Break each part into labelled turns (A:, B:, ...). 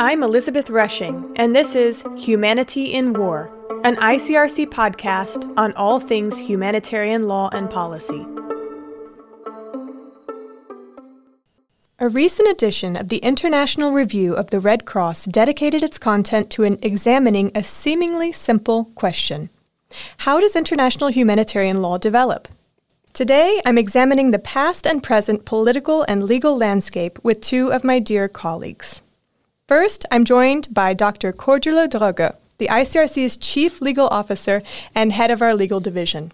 A: I'm Elizabeth Rushing, and this is Humanity in War, an ICRC podcast on all things humanitarian law and policy. A recent edition of the International Review of the Red Cross dedicated its content to an examining a seemingly simple question How does international humanitarian law develop? Today, I'm examining the past and present political and legal landscape with two of my dear colleagues. First, I'm joined by Dr. Cordula Droege, the ICRC's Chief Legal Officer and head of our legal division.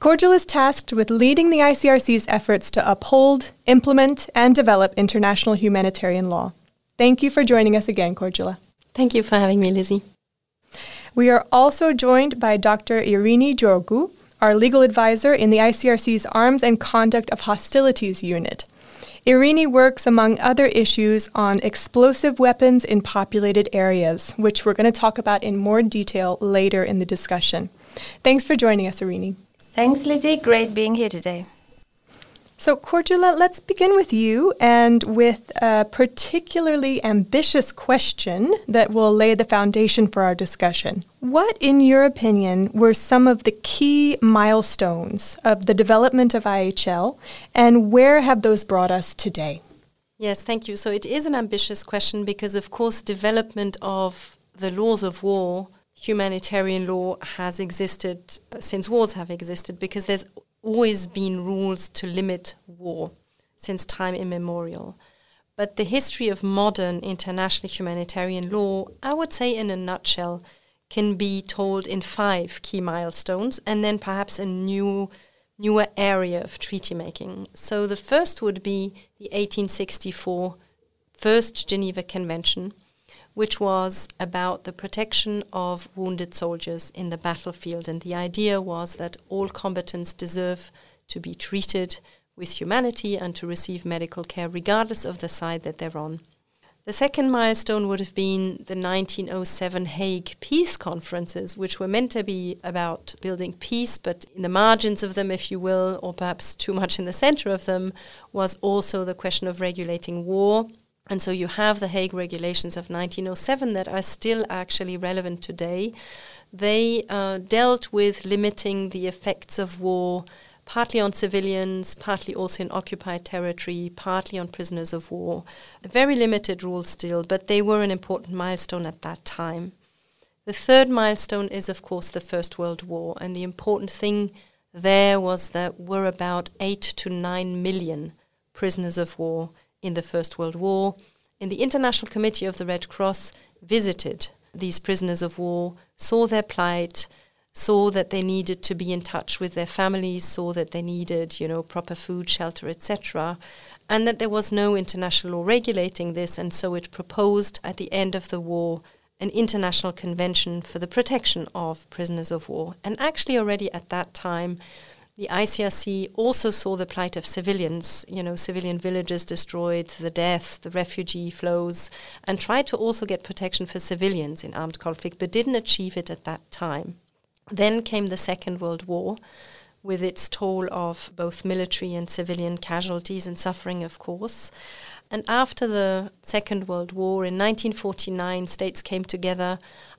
A: Cordula is tasked with leading the ICRC's efforts to uphold, implement, and develop international humanitarian law. Thank you for joining us again, Cordula.
B: Thank you for having me, Lizzie.
A: We are also joined by Dr. Eirini Giorgou, our legal advisor in the ICRC's Arms and Conduct of Hostilities Unit. Eirini works, among other issues, on explosive weapons in populated areas, which we're going to talk about in more detail later in the discussion. Thanks for joining us, Eirini.
C: Thanks, Lizzie. Great being here today.
A: So, Cordula, let's begin with you and with a particularly ambitious question that will lay the foundation for our discussion. What, in your opinion, were some of the key milestones of the development of IHL, and where have those brought us today?
B: Yes, thank you. So, it is an ambitious question because, of course, development of the laws of war humanitarian law has existed since wars have existed because there's always been rules to limit war since time immemorial. But the history of modern international humanitarian law, I would say in a nutshell, can be told in five key milestones and then perhaps a new newer area of treaty making. So the first would be the 1864 First Geneva Convention, which was about the protection of wounded soldiers in the battlefield. And the idea was that all combatants deserve to be treated with humanity and to receive medical care regardless of the side that they're on. The second milestone would have been the 1907 Hague Peace Conferences, which were meant to be about building peace, but in the margins of them, if you will, or perhaps too much in the center of them, was also the question of regulating war and so you have the Hague regulations of 1907 that are still actually relevant today. They uh, dealt with limiting the effects of war partly on civilians, partly also in occupied territory, partly on prisoners of war. A very limited rules still, but they were an important milestone at that time. The third milestone is, of course, the First World War, and the important thing there was that were about eight to nine million prisoners of war in the First World War. And the International Committee of the Red Cross visited these prisoners of war, saw their plight, saw that they needed to be in touch with their families, saw that they needed, you know, proper food, shelter, etc., and that there was no international law regulating this, and so it proposed at the end of the war an international convention for the protection of prisoners of war. And actually, already at that time, the ICRC also saw the plight of civilians, you know, civilian villages destroyed, the death, the refugee flows, and tried to also get protection for civilians in armed conflict, but didn't achieve it at that time. Then came the Second World War with its toll of both military and civilian casualties and suffering, of course. And after the Second World War in 1949, states came together,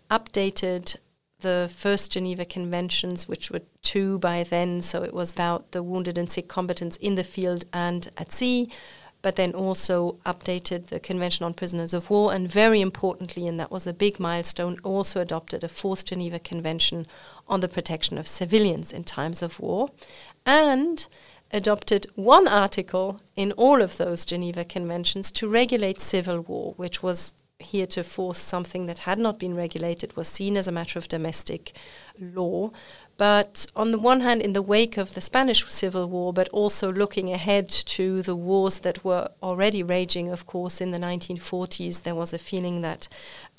B: updated the first Geneva Conventions, which were two by then, so it was about the wounded and sick combatants in the field and at sea, but then also updated the Convention on Prisoners of War, and very importantly, and that was a big milestone, also adopted a fourth Geneva Convention on the protection of civilians in times of war, and adopted one article in all of those Geneva Conventions to regulate civil war, which was heretofore something that had not been regulated, was seen as a matter of domestic law. But on the one hand, in the wake of the Spanish Civil War, but also looking ahead to the wars that were already raging, of course, in the 1940s, there was a feeling that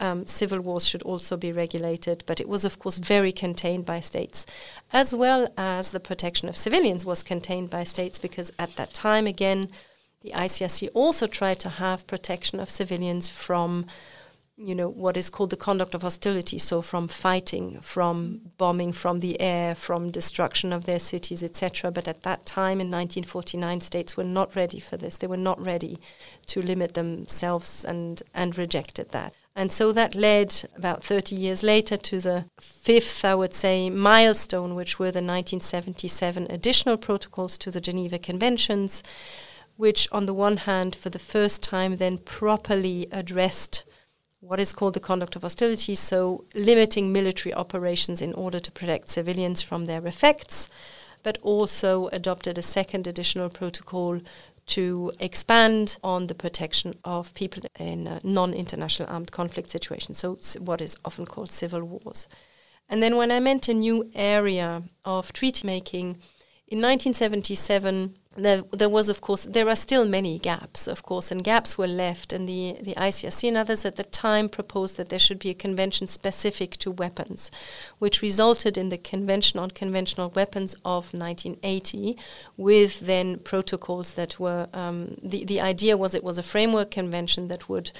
B: um, civil wars should also be regulated. But it was, of course, very contained by states, as well as the protection of civilians was contained by states, because at that time, again, the ICRC also tried to have protection of civilians from you know, what is called the conduct of hostility. So from fighting, from bombing from the air, from destruction of their cities, etc. But at that time in 1949, states were not ready for this. They were not ready to limit themselves and, and rejected that. And so that led about 30 years later to the fifth, I would say, milestone, which were the 1977 additional protocols to the Geneva Conventions, which, on the one hand, for the first time, then properly addressed what is called the conduct of hostility, so limiting military operations in order to protect civilians from their effects, but also adopted a second additional protocol to expand on the protection of people in uh, non-international armed conflict situations, so what is often called civil wars. And then when I meant a new area of treaty making, in 1977, there, there was, of course, there are still many gaps, of course, and gaps were left. And the, the ICRC and others at the time proposed that there should be a convention specific to weapons, which resulted in the Convention on Conventional Weapons of 1980, with then protocols that were. Um, the, the idea was it was a framework convention that would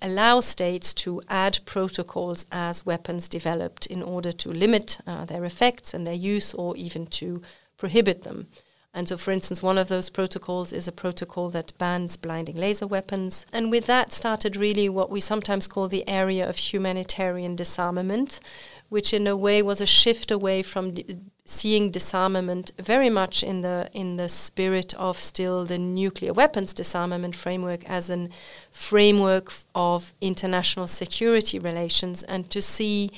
B: allow states to add protocols as weapons developed in order to limit uh, their effects and their use or even to prohibit them. And so, for instance, one of those protocols is a protocol that bans blinding laser weapons. And with that started really what we sometimes call the area of humanitarian disarmament, which in a way was a shift away from d- seeing disarmament very much in the in the spirit of still the nuclear weapons disarmament framework as a framework of international security relations and to see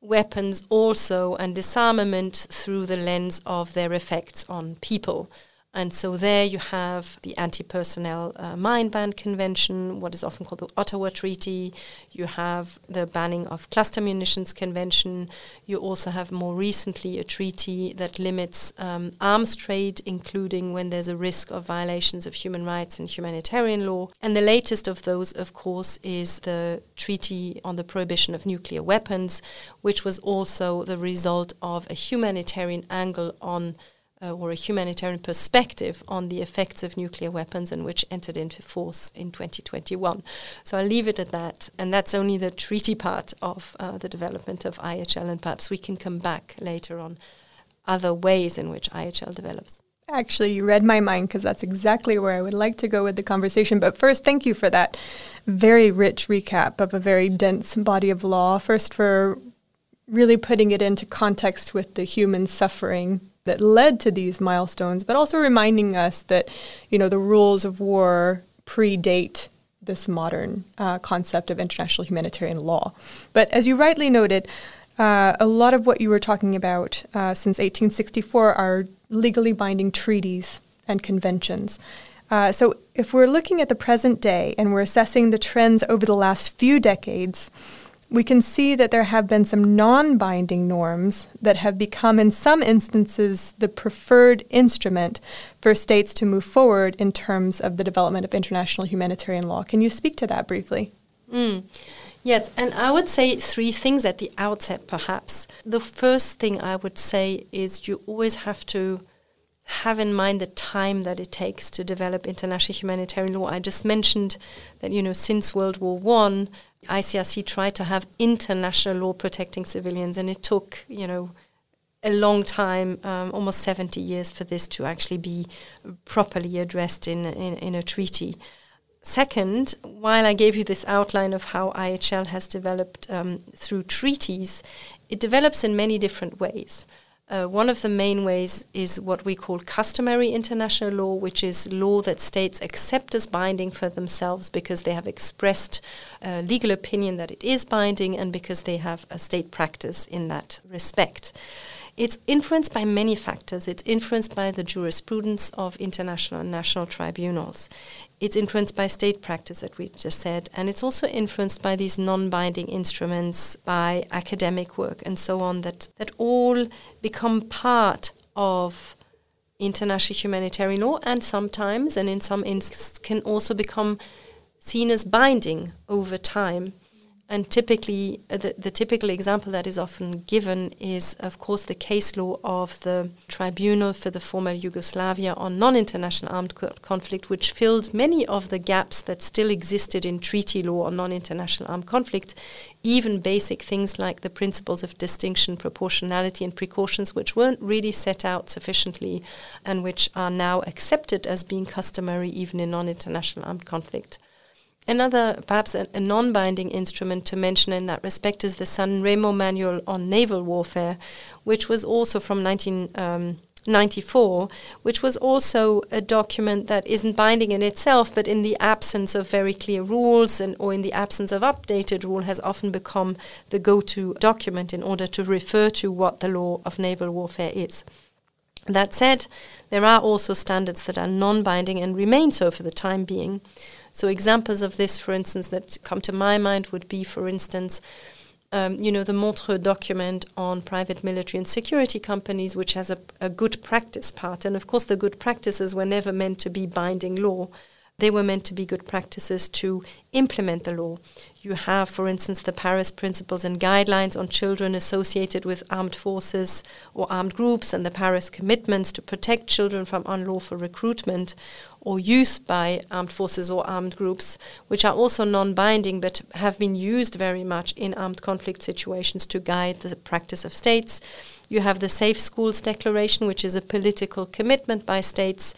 B: weapons also and disarmament through the lens of their effects on people. And so there you have the anti-personnel uh, mine ban convention, what is often called the Ottawa Treaty. You have the banning of cluster munitions convention. You also have more recently a treaty that limits um, arms trade, including when there's a risk of violations of human rights and humanitarian law. And the latest of those, of course, is the Treaty on the Prohibition of Nuclear Weapons, which was also the result of a humanitarian angle on uh, or a humanitarian perspective on the effects of nuclear weapons and which entered into force in 2021. So I'll leave it at that. And that's only the treaty part of uh, the development of IHL, and perhaps we can come back later on other ways in which IHL develops.
A: Actually, you read my mind because that's exactly where I would like to go with the conversation. But first, thank you for that very rich recap of a very dense body of law. First, for really putting it into context with the human suffering that led to these milestones, but also reminding us that, you know, the rules of war predate this modern uh, concept of international humanitarian law. But as you rightly noted, uh, a lot of what you were talking about uh, since 1864 are legally binding treaties and conventions. Uh, so, if we're looking at the present day and we're assessing the trends over the last few decades, we can see that there have been some non binding norms that have become, in some instances, the preferred instrument for states to move forward in terms of the development of international humanitarian law. Can you speak to that briefly?
B: Mm. Yes, and I would say three things at the outset, perhaps. The first thing I would say is you always have to have in mind the time that it takes to develop international humanitarian law. I just mentioned that, you know, since World War One, ICRC tried to have international law protecting civilians, and it took, you know, a long time, um, almost 70 years, for this to actually be properly addressed in, in, in a treaty. Second, while I gave you this outline of how IHL has developed um, through treaties, it develops in many different ways. Uh, one of the main ways is what we call customary international law, which is law that states accept as binding for themselves because they have expressed uh, legal opinion that it is binding and because they have a state practice in that respect. It's influenced by many factors. It's influenced by the jurisprudence of international and national tribunals. It's influenced by state practice, that we just said, and it's also influenced by these non-binding instruments, by academic work, and so on. That that all become part of international humanitarian law, and sometimes, and in some instances, can also become seen as binding over time And typically, uh, the, the typical example that is often given is, of course, the case law of the Tribunal for the former Yugoslavia on non international armed co- conflict, which filled many of the gaps that still existed in treaty law on non international armed conflict, even basic things like the principles of distinction, proportionality, and precautions, which weren't really set out sufficiently and which are now accepted as being customary even in non international armed conflict. Another, perhaps a, a non binding instrument to mention in that respect is the San Remo Manual on Naval Warfare, which was also from 1994, um, which was also a document that isn't binding in itself, but in the absence of very clear rules and or in the absence of updated rule has often become the go-to document in order to refer to what the law of naval warfare is. That said, there are also standards that are non-binding and remain so for the time being. So examples of this, for instance, that come to my mind would be, for instance, um, you know, the Montreux document on private military and security companies, which has a, a good practice part. And of course, the good practices were never meant to be binding law. They were meant to be good practices to implement the law. You have, for instance, the Paris Principles and Guidelines on children associated with armed forces or armed groups, and the Paris Commitments to protect children from unlawful recruitment or use by armed forces or armed groups, which are also non binding but have been used very much in armed conflict situations to guide the practice of states. You have the Safe Schools Declaration, which is a political commitment by states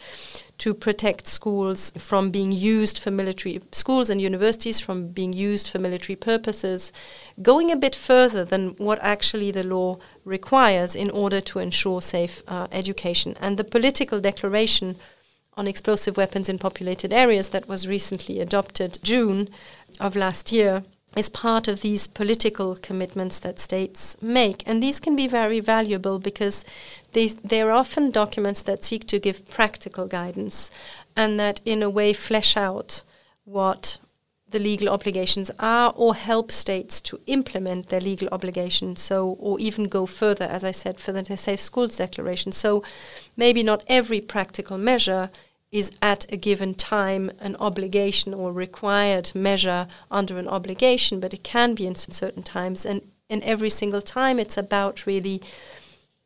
B: to protect schools from being used for military schools and universities from being used for military purposes, going a bit further than what actually the law requires in order to ensure safe uh, education. And the political declaration on explosive weapons in populated areas that was recently adopted June of last year is part of these political commitments that states make. And these can be very valuable because they, they're often documents that seek to give practical guidance and that, in a way, flesh out what the legal obligations are or help states to implement their legal obligations so or even go further as i said for the safe schools declaration. So maybe not every practical measure is at a given time an obligation or required measure under an obligation but it can be in certain times and in every single time it's about really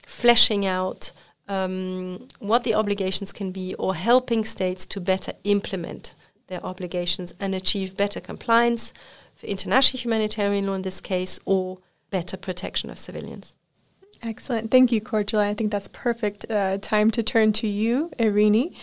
B: fleshing out um, what the obligations can be or helping states to better implement their obligations and achieve better compliance for international humanitarian law in this case or better protection of civilians.
A: Excellent. Thank you, Cordula. I think that's perfect uh, time to turn to you, Eirini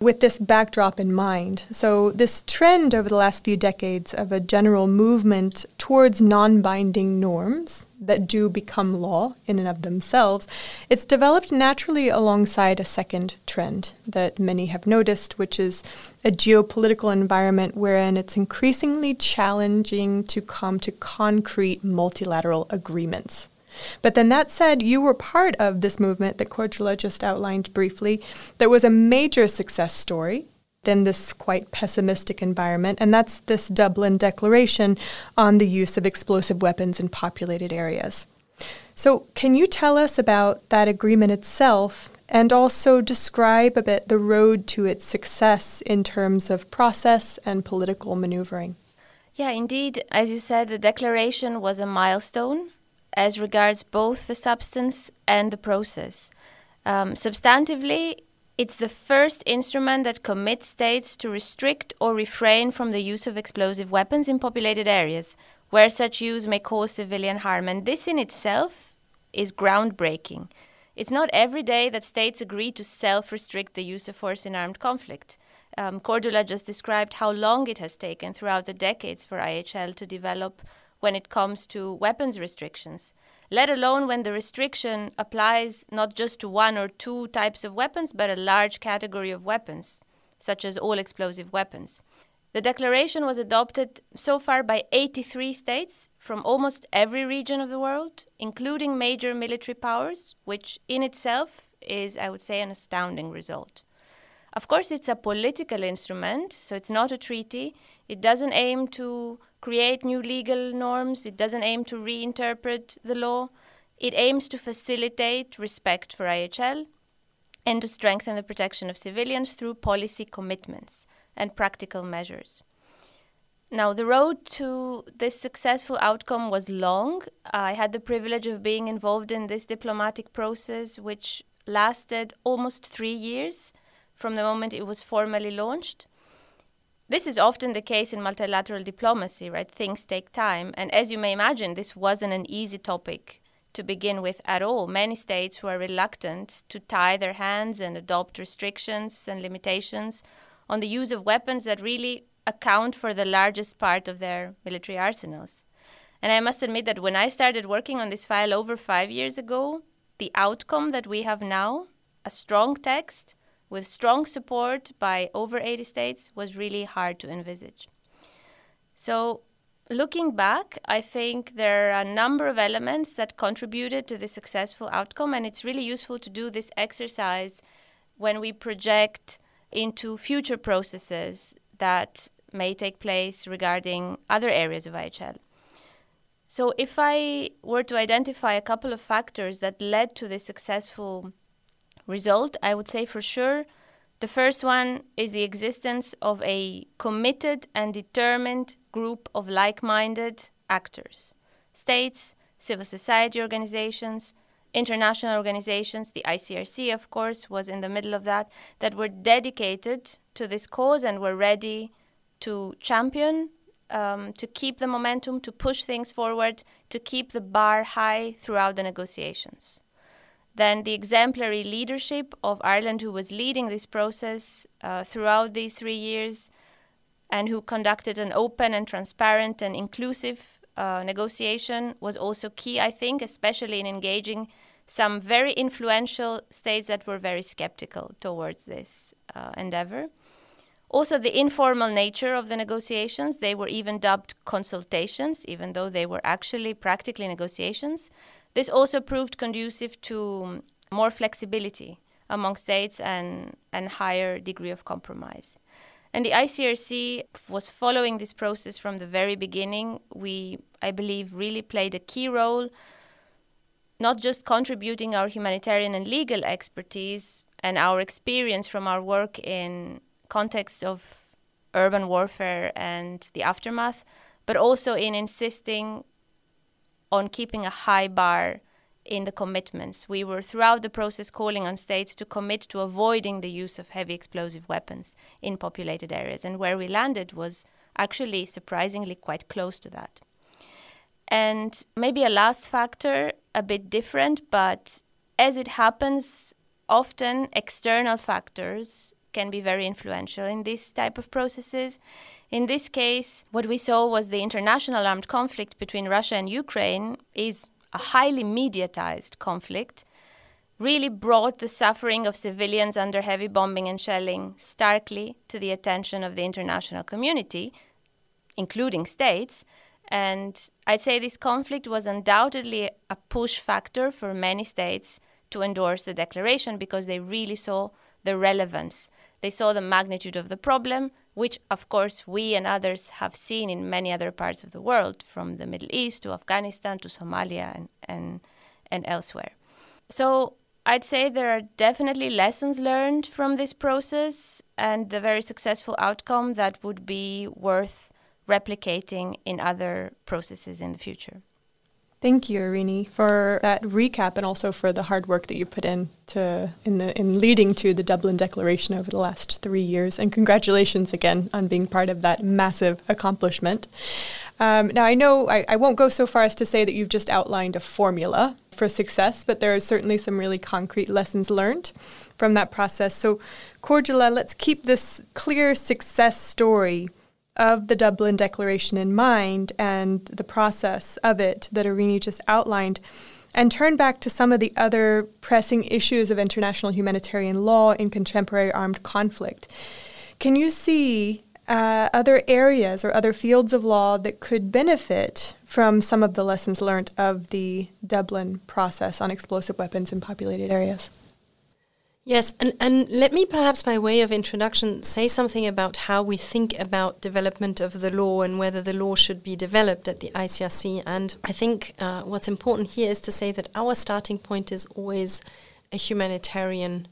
A: with this backdrop in mind. So, this trend over the last few decades of a general movement towards non binding norms that do become law in and of themselves, it's developed naturally alongside a second trend that many have noticed, which is a geopolitical environment wherein it's increasingly challenging to come to concrete multilateral agreements. But then that said, you were part of this movement that Cordula just outlined briefly that was a major success story in this quite pessimistic environment, and that's this Dublin Declaration on the use of explosive weapons in populated areas. So, can you tell us about that agreement itself and also describe a bit the road to its success in terms of process and political maneuvering?
C: Yeah, indeed. As you said, the declaration was a milestone as regards both the substance and the process. Um, substantively, it's the first instrument that commits states to restrict or refrain from the use of explosive weapons in populated areas where such use may cause civilian harm. And this in itself is groundbreaking. It's not every day that states agree to self restrict the use of force in armed conflict. Um, Cordula just described how long it has taken throughout the decades for IHL to develop when it comes to weapons restrictions, let alone when the restriction applies not just to one or two types of weapons, but a large category of weapons, such as all explosive weapons. The declaration was adopted so far by 83 states from almost every region of the world, including major military powers, which in itself is, I would say, an astounding result. Of course, it's a political instrument, so it's not a treaty. It doesn't aim to create new legal norms, it doesn't aim to reinterpret the law. It aims to facilitate respect for IHL and to strengthen the protection of civilians through policy commitments and practical measures. Now, the road to this successful outcome was long. I had the privilege of being involved in this diplomatic process, which lasted almost three years from the moment it was formally launched. This is often the case in multilateral diplomacy, right? Things take time. And as you may imagine, this wasn't an easy topic to begin with at all. Many states were reluctant to tie their hands and adopt restrictions and limitations on the use of weapons that really account for the largest part of their military arsenals. And I must admit that when I started working on this file over five years ago, the outcome that we have now, a strong text with strong support by over 80 states, was really hard to envisage. So, looking back, I think there are a number of elements that contributed to the successful outcome, and it's really useful to do this exercise when we project into future processes that may take place regarding other areas of IHL. So, if I were to identify a couple of factors that led to this successful result, I would say for sure the first one is the existence of a committed and determined group of like minded actors states, civil society organizations, international organizations, the ICRC, of course, was in the middle of that, that were dedicated to this cause and were ready to champion, um, to keep the momentum, to push things forward, to keep the bar high throughout the negotiations. Then the exemplary leadership of Ireland, who was leading this process uh, throughout these three years and who conducted an open and transparent and inclusive uh, negotiation, was also key, I think, especially in engaging some very influential states that were very skeptical towards this uh, endeavor. Also, the informal nature of the negotiations, they were even dubbed consultations, even though they were actually practically negotiations. This also proved conducive to um, more flexibility among states and, and higher degree of compromise. And the ICRC was following this process from the very beginning. We, I believe, really played a key role, not just contributing our humanitarian and legal expertise and our experience from our work in context of urban warfare and the aftermath, but also in insisting on keeping a high bar in the commitments. We were throughout the process calling on states to commit to avoiding the use of heavy explosive weapons in populated areas. And where we landed was actually surprisingly quite close to that. And maybe a last factor, a bit different, but as it happens, often external factors can be very influential in this type of processes. In this case, what we saw was the international armed conflict between Russia and Ukraine is a highly mediatized conflict, really brought the suffering of civilians under heavy bombing and shelling starkly to the attention of the international community, including states. And I'd say this conflict was undoubtedly a push factor for many states to endorse the declaration because they really saw the relevance they saw the magnitude of the problem, which, of course, we and others have seen in many other parts of the world, from the Middle East to Afghanistan to Somalia and, and, and elsewhere. So I'd say there are definitely lessons learned from this process and the very successful outcome that would be worth replicating in other processes in the future.
A: Thank you, Eirini, for that recap and also for the hard work that you put in to in the in leading to the Dublin Declaration over the last three years. And congratulations again on being part of that massive accomplishment. Um, now, I know I, I won't go so far as to say that you've just outlined a formula for success, but there are certainly some really concrete lessons learned from that process. So, Cordula, let's keep this clear success story of the Dublin Declaration in mind and the process of it that Eirini just outlined, and turn back to some of the other pressing issues of international humanitarian law in contemporary armed conflict. Can you see uh, other areas or other fields of law that could benefit from some of the lessons learned of the Dublin process on explosive weapons in populated areas?
B: Yes, and, and let me perhaps by way of introduction say something about how we think about development of the law and whether the law should be developed at the ICRC. And I think uh, what's important here is to say that our starting point is always a humanitarian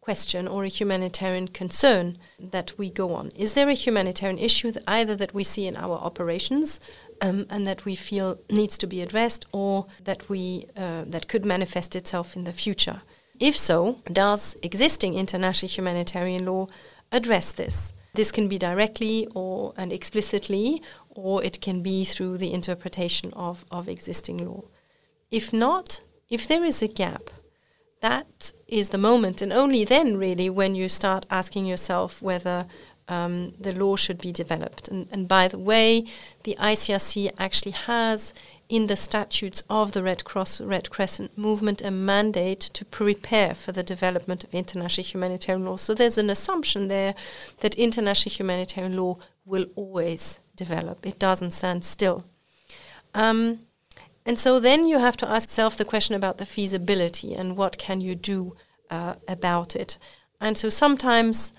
B: question or a humanitarian concern that we go on. Is there a humanitarian issue that either that we see in our operations um, and that we feel needs to be addressed, or that we uh, that could manifest itself in the future? If so, does existing international humanitarian law address this? This can be directly or and explicitly, or it can be through the interpretation of, of existing law. If not, if there is a gap, that is the moment, and only then, really, when you start asking yourself whether um, the law should be developed. And, and by the way, the ICRC actually has in the statutes of the Red Cross Red Crescent movement a mandate to prepare for the development of international humanitarian law. So there's an assumption there that international humanitarian law will always develop. It doesn't stand still. Um, and so then you have to ask yourself the question about the feasibility and what can you do uh, about it. And so sometimes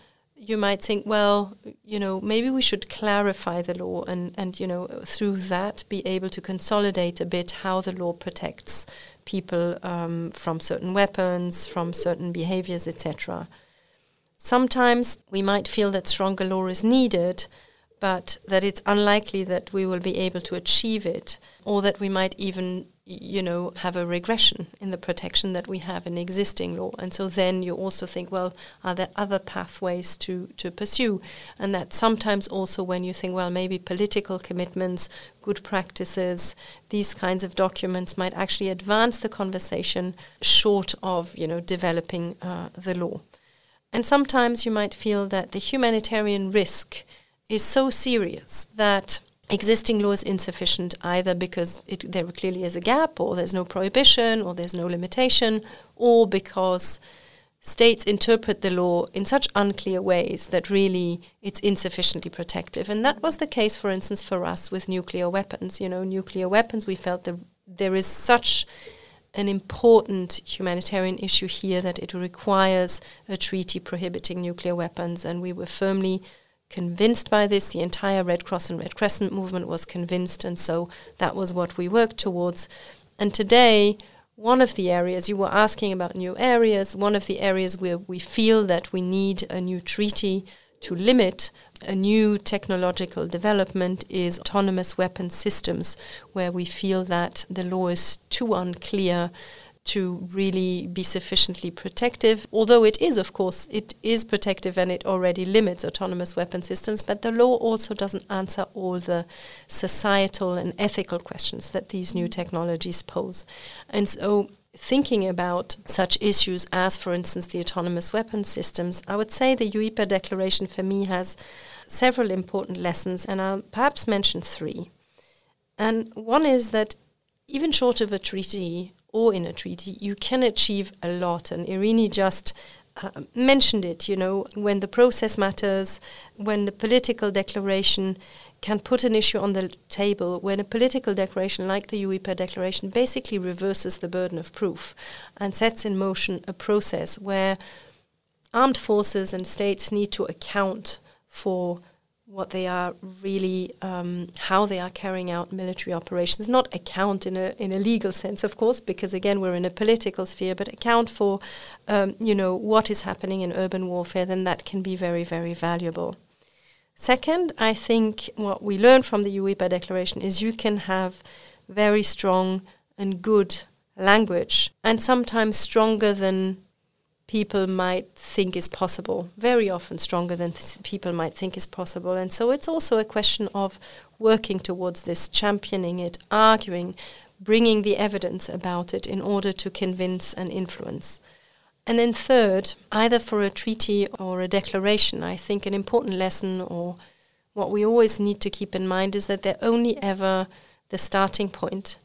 B: you might think, well, you know, maybe we should clarify the law and, and, you know, through that be able to consolidate a bit how the law protects people um, from certain weapons, from certain behaviors, etc. Sometimes we might feel that stronger law is needed, but that it's unlikely that we will be able to achieve it, or that we might even, you know, have a regression in the protection that we have in existing law. And so then you also think, well, are there other pathways to, to pursue? And that sometimes also when you think, well, maybe political commitments, good practices, these kinds of documents might actually advance the conversation short of, you know, developing uh, the law. And sometimes you might feel that the humanitarian risk is so serious that existing law is insufficient either because it, there clearly is a gap or there's no prohibition or there's no limitation or because states interpret the law in such unclear ways that really it's insufficiently protective. And that was the case, for instance, for us with nuclear weapons. You know, nuclear weapons, we felt that there is such an important humanitarian issue here that it requires a treaty prohibiting nuclear weapons, and we were firmly convinced by this. The entire Red Cross and Red Crescent movement was convinced, and so that was what we worked towards. And today, one of the areas you were asking about new areas, one of the areas where we feel that we need a new treaty to limit a new technological development is autonomous weapon systems, where we feel that the law is too unclear to really be sufficiently protective. Although it is, of course, it is protective and it already limits autonomous weapon systems, but the law also doesn't answer all the societal and ethical questions that these new technologies pose. And so thinking about such issues as, for instance, the autonomous weapon systems, I would say the EWIPA declaration for me has several important lessons, and I'll perhaps mention three. And one is that even short of a treaty or in a treaty, you can achieve a lot. And Eirini just uh, mentioned it, you know, when the process matters, when the political declaration can put an issue on the table, when a political declaration like the EWIPA declaration basically reverses the burden of proof and sets in motion a process where armed forces and states need to account for what they are really, um, how they are carrying out military operations. Not account in a in a legal sense, of course, because again we're in a political sphere, but account for, um, you know, what is happening in urban warfare. Then that can be very very valuable. Second, I think what we learned from the EWIPA declaration is you can have very strong and good language, and sometimes stronger than people might think is possible, very often stronger than th- people might think is possible. And so it's also a question of working towards this, championing it, arguing, bringing the evidence about it in order to convince and influence. And then, third, either for a treaty or a declaration, I think an important lesson or what we always need to keep in mind is that they're only ever the starting point,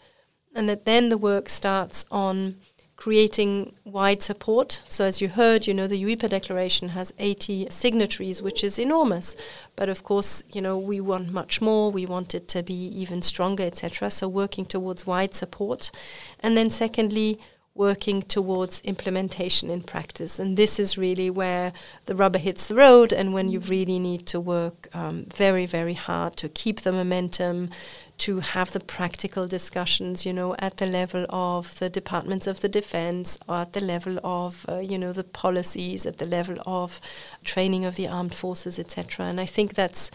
B: and that then the work starts on creating wide support. So, as you heard, you know, the EWIPA declaration has 80 signatories, which is enormous. But of course, you know, we want much more. We want it to be even stronger, etc. So, working towards wide support. And then, secondly, working towards implementation in practice. And this is really where the rubber hits the road and when you really need to work um, very, very hard to keep the momentum, to have the practical discussions, you know, at the level of the departments of the defense, or at the level of, uh, you know, the policies, at the level of training of the armed forces, etc. And I think that's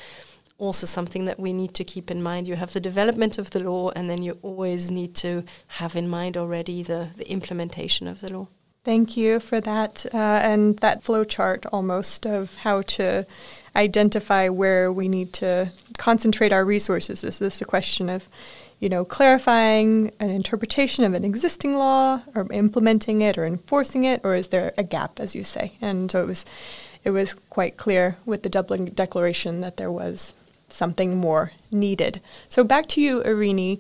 B: also something that we need to keep in mind. You have the development of the law, and then you always need to have in mind already the, the implementation of the law.
A: Thank you for that uh, and that flowchart almost of how to identify where we need to concentrate our resources. Is this a question of, you know, clarifying an interpretation of an existing law, or implementing it, or enforcing it, or is there a gap, as you say? And so it was, it was quite clear with the Dublin Declaration that there was something more needed. So back to you, Eirini.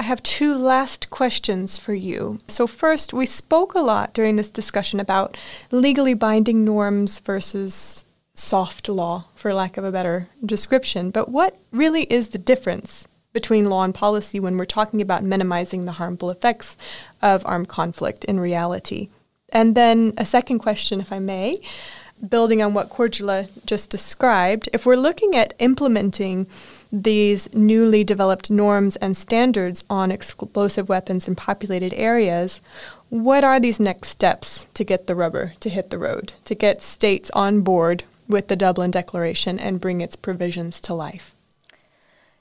A: I have two last questions for you. So, first, we spoke a lot during this discussion about legally binding norms versus soft law, for lack of a better description. But what really is the difference between law and policy when we're talking about minimizing the harmful effects of armed conflict in reality? And then, a second question, if I may building on what Cordula just described, if we're looking at implementing these newly developed norms and standards on explosive weapons in populated areas, what are these next steps to get the rubber to hit the road, to get states on board with the Dublin Declaration and bring its provisions to life?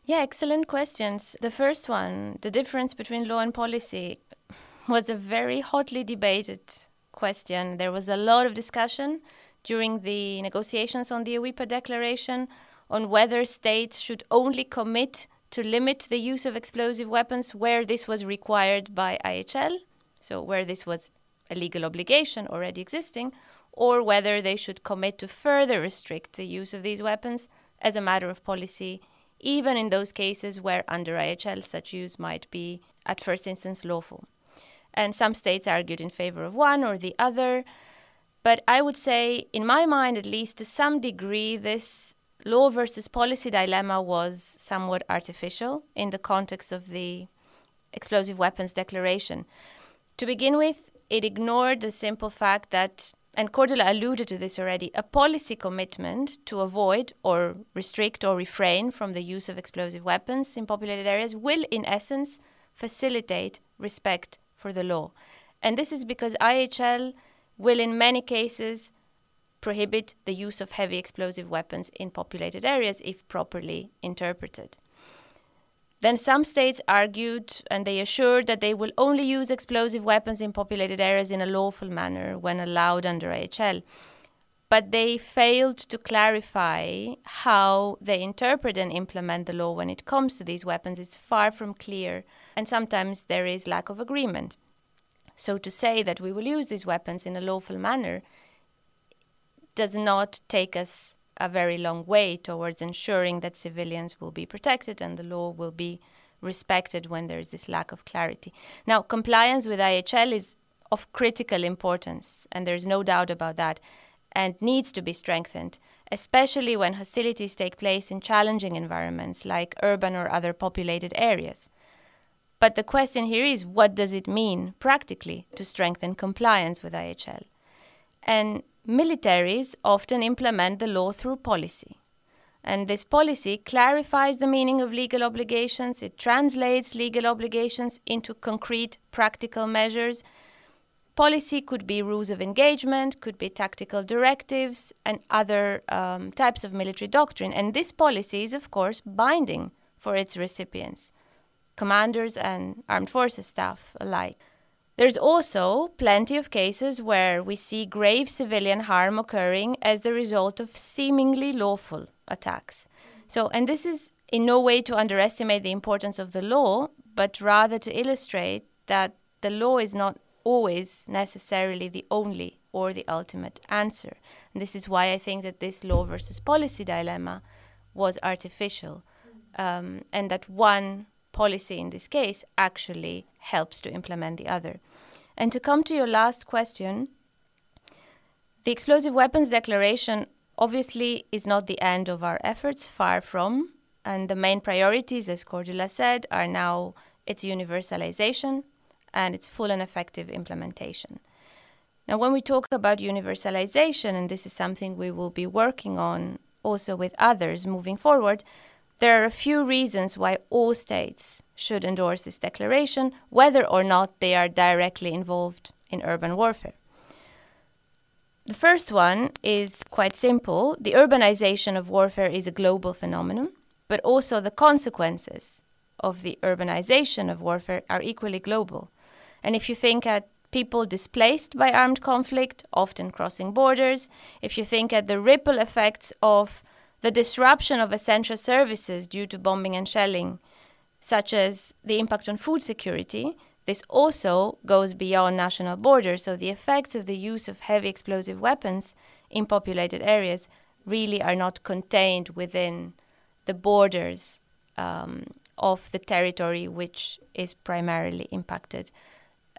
C: Yeah, excellent questions. The first one, the difference between law and policy, was a very hotly debated question. There was a lot of discussion during the negotiations on the EWIPA declaration on whether states should only commit to limit the use of explosive weapons where this was required by IHL, so where this was a legal obligation already existing, or whether they should commit to further restrict the use of these weapons as a matter of policy, even in those cases where under IHL such use might be at first instance lawful. And some states argued in favor of one or the other. But I would say, in my mind at least, to some degree, this law versus policy dilemma was somewhat artificial in the context of the Explosive Weapons Declaration. To begin with, it ignored the simple fact that, and Cordula alluded to this already, a policy commitment to avoid or restrict or refrain from the use of explosive weapons in populated areas will, in essence, facilitate respect for the law. And this is because IHL will, in many cases, prohibit the use of heavy explosive weapons in populated areas if properly interpreted. Then some states argued and they assured that they will only use explosive weapons in populated areas in a lawful manner when allowed under IHL. But they failed to clarify how they interpret and implement the law when it comes to these weapons. It's far from clear, and sometimes there is lack of agreement. So, to say that we will use these weapons in a lawful manner does not take us a very long way towards ensuring that civilians will be protected and the law will be respected when there is this lack of clarity. Now, compliance with IHL is of critical importance, and there's no doubt about that, and needs to be strengthened, especially when hostilities take place in challenging environments like urban or other populated areas. But the question here is what does it mean practically to strengthen compliance with IHL? And militaries often implement the law through policy. And this policy clarifies the meaning of legal obligations, it translates legal obligations into concrete practical measures. Policy could be rules of engagement, could be tactical directives, and other um, types of military doctrine. And this policy is, of course, binding for its recipients, commanders and armed forces staff alike. There's also plenty of cases where we see grave civilian harm occurring as the result of seemingly lawful attacks. So, and this is in no way to underestimate the importance of the law, but rather to illustrate that the law is not always necessarily the only or the ultimate answer. And this is why I think that this law versus policy dilemma was artificial, um, and that one policy in this case actually helps to implement the other. And to come to your last question, the Explosive Weapons Declaration obviously is not the end of our efforts, far from. And the main priorities, as Cordula said, are now its universalization and its full and effective implementation. Now, when we talk about universalization, and this is something we will be working on also with others moving forward, there are a few reasons why all states should endorse this declaration, whether or not they are directly involved in urban warfare. The first one is quite simple. The urbanization of warfare is a global phenomenon, but also the consequences of the urbanization of warfare are equally global. And if you think at people displaced by armed conflict, often crossing borders, if you think at the ripple effects of the disruption of essential services due to bombing and shelling, such as the impact on food security, this also goes beyond national borders. So the effects of the use of heavy explosive weapons in populated areas really are not contained within the borders um, of the territory which is primarily impacted.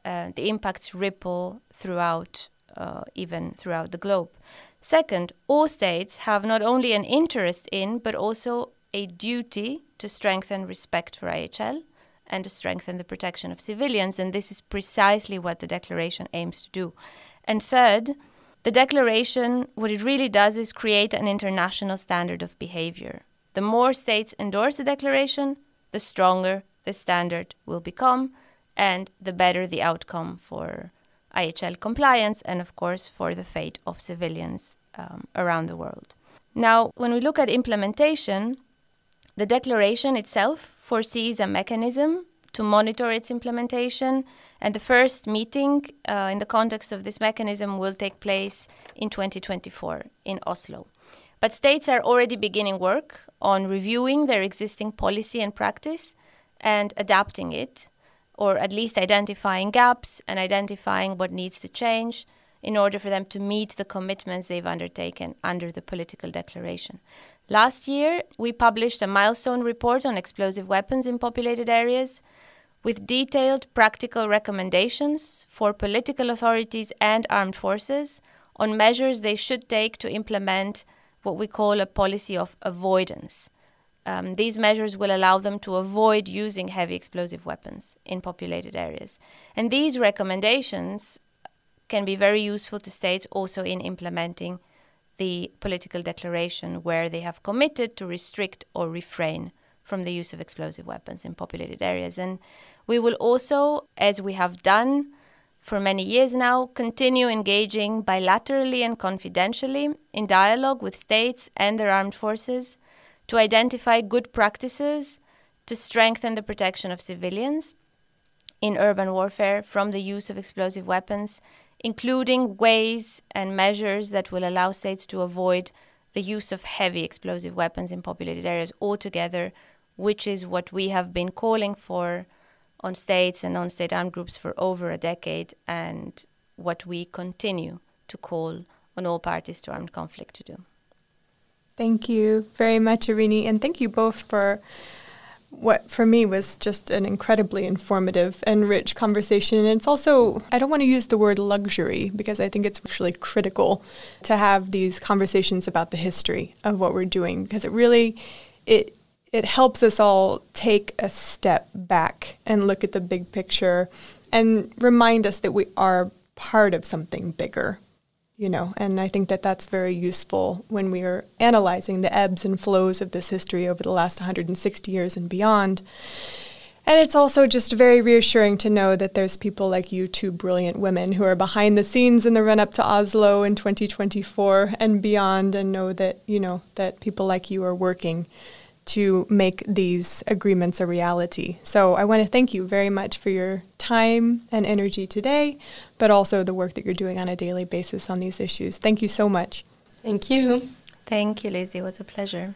C: Uh, the impacts ripple throughout, uh, even throughout the globe. Second, all states have not only an interest in, but also a duty to strengthen respect for IHL and to strengthen the protection of civilians, and this is precisely what the declaration aims to do. And third, the declaration, what it really does is create an international standard of behavior. The more states endorse the declaration, the stronger the standard will become, and the better the outcome for IHL compliance and, of course, for the fate of civilians um, around the world. Now, when we look at implementation, the declaration itself foresees a mechanism to monitor its implementation, and the first meeting uh, in the context of this mechanism will take place in 2024 in Oslo. But states are already beginning work on reviewing their existing policy and practice and adapting it, or at least identifying gaps and identifying what needs to change in order for them to meet the commitments they've undertaken under the political declaration. Last year, we published a milestone report on explosive weapons in populated areas with detailed practical recommendations for political authorities and armed forces on measures they should take to implement what we call a policy of avoidance. Um, these measures will allow them to avoid using heavy explosive weapons in populated areas. And these recommendations can be very useful to states also in implementing the political declaration where they have committed to restrict or refrain from the use of explosive weapons in populated areas. And we will also, as we have done for many years now, continue engaging bilaterally and confidentially in dialogue with states and their armed forces to identify good practices to strengthen the protection of civilians in urban warfare from the use of explosive weapons including ways and measures that will allow states to avoid the use of heavy explosive weapons in populated areas altogether, which is what we have been calling for on states and non state armed groups for over a decade, and what we continue to call on all parties to armed conflict to do.
A: Thank you very much, Eirini, and thank you both for what for me was just an incredibly informative and rich conversation. And it's also, I don't want to use the word luxury because I think it's actually critical to have these conversations about the history of what we're doing because it really, it, it helps us all take a step back and look at the big picture and remind us that we are part of something bigger you know, and I think that that's very useful when we are analyzing the ebbs and flows of this history over the last 160 years and beyond. And it's also just very reassuring to know that there's people like you, two brilliant women, who are behind the scenes in the run up to Oslo in 2024 and beyond, and know that, you know, that people like you are working to make these agreements a reality. So I want to thank you very much for your time and energy today, but also the work that you're doing on a daily basis on these issues. Thank you so much.
B: Thank you.
C: Thank you, Lizzie. It was a pleasure.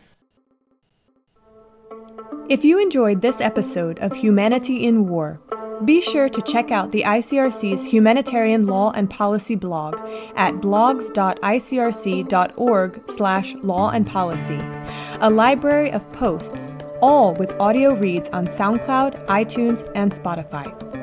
A: If you enjoyed this episode of Humanity in War, be sure to check out the ICRC's Humanitarian Law and Policy blog at blogs.icrc.org/law and policy, a library of posts, all with audio reads on SoundCloud, iTunes, and Spotify.